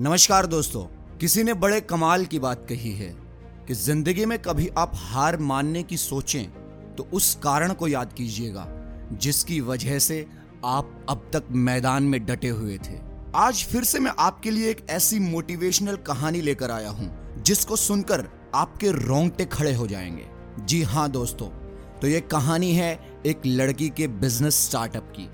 नमस्कार दोस्तों, किसी ने बड़े कमाल की बात कही है कि ज़िंदगी में कभी आप हार मानने की सोचें तो उस कारण को याद कीजिएगा, जिसकी वजह से आप अब तक मैदान में डटे हुए थे। आज फिर से मैं आपके लिए एक ऐसी मोटिवेशनल कहानी लेकर आया हूँ, जिसको सुनकर आपके रोंगटे खड़े हो जाएँगे। जी हाँ दोस्तों तो ये कहानी है एक लड़की के बिज़नेस स्टार्टअप की।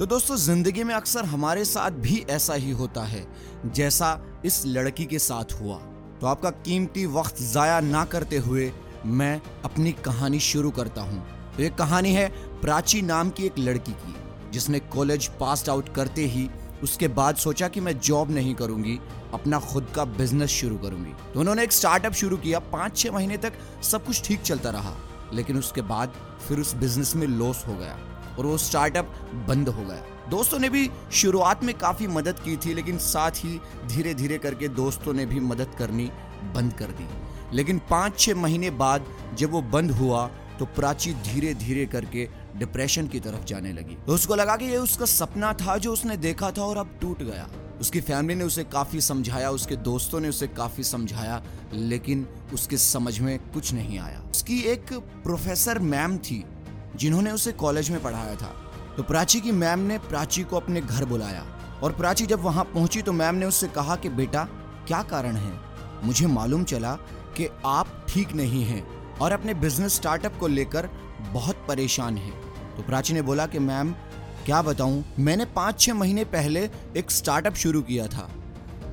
तो दोस्तों, ज़िंदगी में अक्सर हमारे साथ भी ऐसा ही होता है, जैसा इस लड़की के साथ हुआ। तो आपका कीमती वक्त जाया ना करते हुए मैं अपनी कहानी शुरू करता हूँ। तो ये कहानी है प्राची नाम की एक लड़की की, जिसने कॉलेज पास आउट करते ही उसके बाद सोचा कि मैं जॉब नहीं करूँगी, अपना खुद का बिज़नेस शुरू करूँगी। तो उन्होंने एक स्टार्टअप शुरू किया पाँच छह महीने तक सब कुछ ठीक चलता रहा, लेकिन उसके बाद फिर उस बिज़नेस में लॉस हो गया। और वो स्टार्टअप बंद हो गया। दोस्तों ने भी शुरुआत में काफ़ी मदद की थी, लेकिन साथ ही धीरे धीरे करके दोस्तों ने भी मदद करनी बंद कर दी। लेकिन पाँच छः महीने बाद जब वो बंद हुआ तो प्राची धीरे धीरे करके डिप्रेशन की तरफ़ जाने लगी। तो उसको लगा कि ये उसका सपना था जो उसने देखा था और अब टूट गया। उसकी फैमिली ने उसे काफ़ी समझाया, उसके दोस्तों ने उसे काफ़ी समझाया, लेकिन उसके समझ में कुछ नहीं आया। उसकी एक प्रोफेसर मैम थी जिन्होंने उसे कॉलेज में पढ़ाया था। तो प्राची की मैम ने प्राची को अपने घर बुलाया। और प्राची जब वहाँ पहुँची तो मैम ने उससे कहा कि, बेटा, क्या कारण है? मुझे मालूम चला कि आप ठीक नहीं हैं और अपने बिज़नेस स्टार्टअप को लेकर बहुत परेशान हैं। तो प्राची ने बोला कि, मैम, क्या बताऊँ? मैंने पाँच छः महीने पहले एक स्टार्टअप शुरू किया था।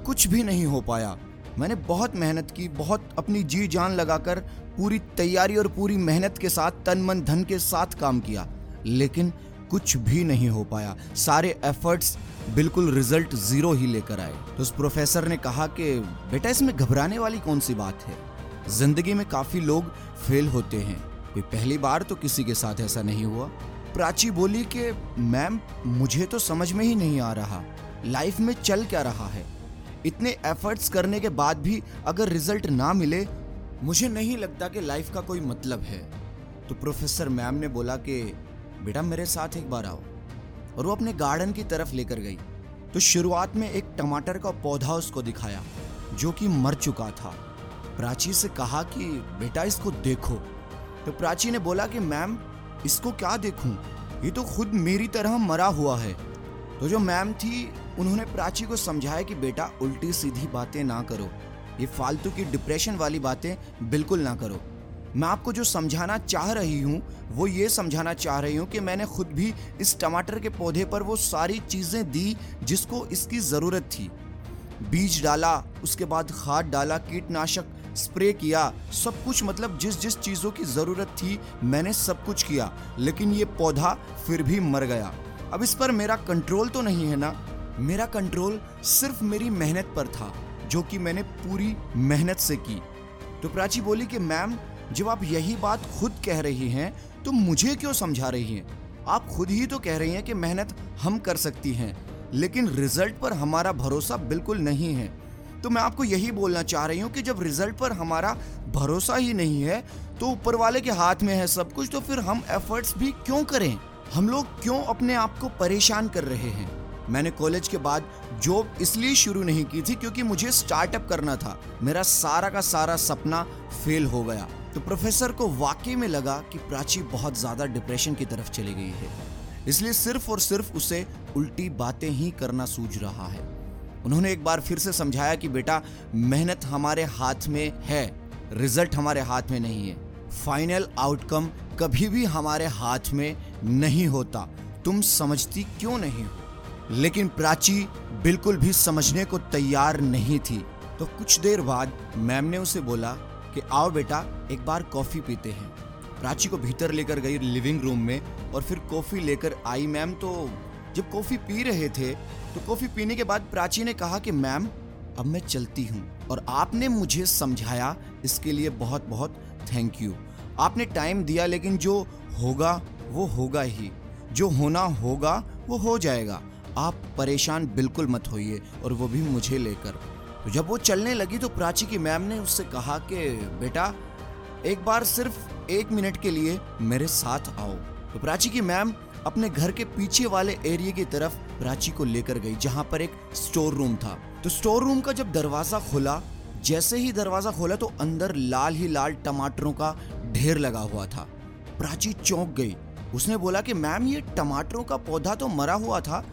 कुछ भी नहीं हो पाया। मैंने बहुत मेहनत की, बहुत अपनी जी जान लगाकर पूरी तैयारी और पूरी मेहनत के साथ, तन मन धन के साथ काम किया, लेकिन कुछ भी नहीं हो पाया। सारे एफर्ट्स बिल्कुल रिज़ल्ट ज़ीरो ही लेकर आए। तो उस प्रोफेसर ने कहा कि, बेटा, इसमें घबराने वाली कौन सी बात है? ज़िंदगी में काफ़ी लोग फेल होते हैं। कोई पहली बार तो किसी के साथ ऐसा नहीं हुआ। प्राची बोली कि, मैम, मुझे तो समझ में ही नहीं आ रहा। लाइफ में चल क्या रहा है? इतने एफर्ट्स करने के बाद भी अगर रिज़ल्ट ना मिले, मुझे नहीं लगता कि लाइफ का कोई मतलब है। तो प्रोफेसर मैम ने बोला कि, बेटा, मेरे साथ एक बार आओ। और वो अपने गार्डन की तरफ़ लेकर गई। तो शुरुआत में एक टमाटर का पौधा उसको दिखाया, जो कि मर चुका था। प्राची से कहा कि, बेटा, इसको देखो। तो प्राची ने बोला कि मैम इसको क्या देखूँ? ये तो खुद मेरी तरह मरा हुआ है। तो जो मैम थी उन्होंने प्राची को समझाया कि बेटा, उल्टी सीधी बातें ना करो। ये फालतू की डिप्रेशन वाली बातें बिल्कुल ना करो। मैं आपको जो समझाना चाह रही हूँ, वो ये समझाना चाह रही हूँ कि मैंने खुद भी इस टमाटर के पौधे पर वो सारी चीज़ें दी जिसको इसकी ज़रूरत थी। बीज डाला, उसके बाद खाद डाला, कीटनाशक स्प्रे किया, सब कुछ मतलब जिस जिस चीज़ों की ज़रूरत थी, मैंने सब कुछ किया, लेकिन ये पौधा फिर भी मर गया। अब इस पर मेरा कंट्रोल तो नहीं है ना? मेरा कंट्रोल सिर्फ़ मेरी मेहनत पर था, जो कि मैंने पूरी मेहनत से की। तो प्राची बोली कि, मैम, जब आप यही बात खुद कह रही हैं तो मुझे क्यों समझा रही हैं? आप खुद ही तो कह रही हैं कि मेहनत हम कर सकती हैं, लेकिन रिज़ल्ट पर हमारा भरोसा बिल्कुल नहीं है। तो मैं आपको यही बोलना चाह रही हूँ कि जब रिज़ल्ट पर हमारा भरोसा ही नहीं है तो ऊपर वाले के हाथ में है सब कुछ तो फिर हम एफर्ट्स भी क्यों करें? हम लोग क्यों अपने आप को परेशान कर रहे हैं? मैंने कॉलेज के बाद जॉब इसलिए शुरू नहीं की थी क्योंकि मुझे स्टार्टअप करना था। मेरा सारा का सारा सपना फेल हो गया। तो प्रोफेसर को वाकई में लगा कि प्राची बहुत ज़्यादा डिप्रेशन की तरफ़ चली गई है। इसलिए सिर्फ़ और सिर्फ़ उसे उल्टी बातें ही करना सूझ रहा है। उन्होंने एक बार फिर से समझाया कि बेटा, मेहनत हमारे हाथ में है रिज़ल्ट हमारे हाथ में नहीं है। फाइनल आउटकम कभी भी हमारे हाथ में नहीं होता। तुम समझती क्यों नहीं हो? लेकिन प्राची बिल्कुल भी समझने को तैयार नहीं थी। तो कुछ देर बाद मैम ने उसे बोला कि, आओ बेटा, एक बार कॉफ़ी पीते हैं। प्राची को भीतर लेकर गई लिविंग रूम में और फिर कॉफ़ी लेकर आई मैम। तो जब कॉफ़ी पी रहे थे तो कॉफ़ी पीने के बाद प्राची ने कहा कि, मैम, अब मैं चलती हूँ और आपने मुझे समझाया, इसके लिए बहुत बहुत थैंक यू। आपने टाइम दिया, लेकिन जो होगा, वो होगा ही। जो होना होगा, वो हो जाएगा। आप परेशान बिल्कुल मत होइए और वो भी मुझे लेकर। तो जब वो चलने लगी तो प्राची की मैम ने उससे कहा कि, बेटा, एक बार सिर्फ़ एक मिनट के लिए मेरे साथ आओ। तो प्राची की मैम अपने घर के पीछे वाले एरिया की तरफ़ प्राची को लेकर गई, जहाँ पर एक स्टोर रूम था। तो स्टोर रूम का जब दरवाज़ा खोला, जैसे ही दरवाज़ा खोला तो अंदर लाल ही लाल टमाटरों का ढेर लगा हुआ था। प्राची चौंक गई। उसने बोला कि, मैम, ये टमाटरों का पौधा तो मरा हुआ था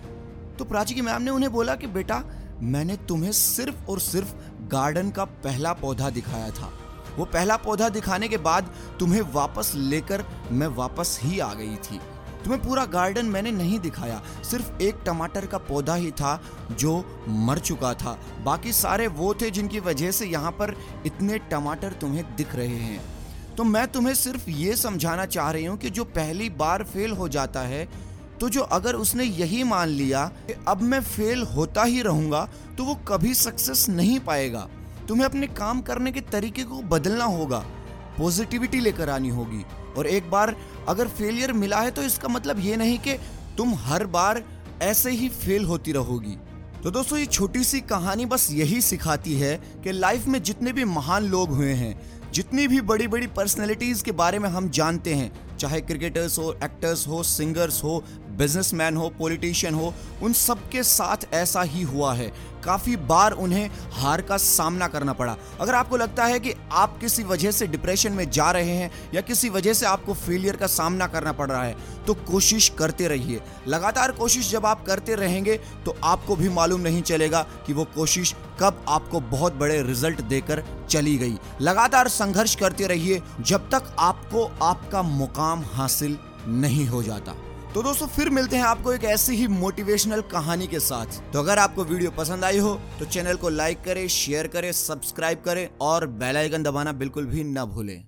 तो प्राची की मैम ने उन्हें बोला कि बेटा, मैंने तुम्हें सिर्फ़ और सिर्फ़ गार्डन का पहला पौधा दिखाया था। वो पहला पौधा दिखाने के बाद तुम्हें वापस लेकर मैं वापस ही आ गई थी। तुम्हें पूरा गार्डन मैंने नहीं दिखाया, सिर्फ़ एक टमाटर का पौधा ही था जो मर चुका था। बाकी सारे वो थे जिनकी वजह से यहाँ पर इतने टमाटर तुम्हें दिख रहे हैं। तो मैं तुम्हें सिर्फ़ ये समझाना चाह रही हूँ कि जो पहली बार फेल हो जाता है तो जो अगर उसने यही मान लिया कि अब मैं फेल होता ही रहूँगा तो वो कभी सक्सेस नहीं पाएगा। तुम्हें अपने काम करने के तरीके को बदलना होगा पॉजिटिविटी लेकर आनी होगी। और एक बार अगर फेलियर मिला है तो इसका मतलब ये नहीं कि तुम हर बार ऐसे ही फेल होती रहोगी। तो दोस्तों, ये छोटी सी कहानी बस यही सिखाती है कि लाइफ में जितने भी महान लोग हुए हैं, जितनी भी बड़ी बड़ी पर्सनैलिटीज के बारे में हम जानते हैं चाहे क्रिकेटर्स हो एक्टर्स हो सिंगर्स हो बिजनेसमैन हो पॉलिटिशियन हो, उन सबके साथ ऐसा ही हुआ है। काफ़ी बार उन्हें हार का सामना करना पड़ा। अगर आपको लगता है कि आप किसी वजह से डिप्रेशन में जा रहे हैं या किसी वजह से आपको फेलियर का सामना करना पड़ रहा है तो कोशिश करते रहिए। लगातार कोशिश जब आप करते रहेंगे तो आपको भी मालूम नहीं चलेगा कि वो कोशिश कब आपको बहुत बड़े रिज़ल्ट देकर चली गई। लगातार संघर्ष करते रहिए, जब तक आपको आपका मुकाम हासिल नहीं हो जाता। तो दोस्तों, फिर मिलते हैं आपको एक ऐसी ही मोटिवेशनल कहानी के साथ। तो अगर आपको वीडियो पसंद आई हो तो चैनल को लाइक करें शेयर करें सब्सक्राइब करें और बेल आइकन दबाना बिल्कुल भी ना भूलें।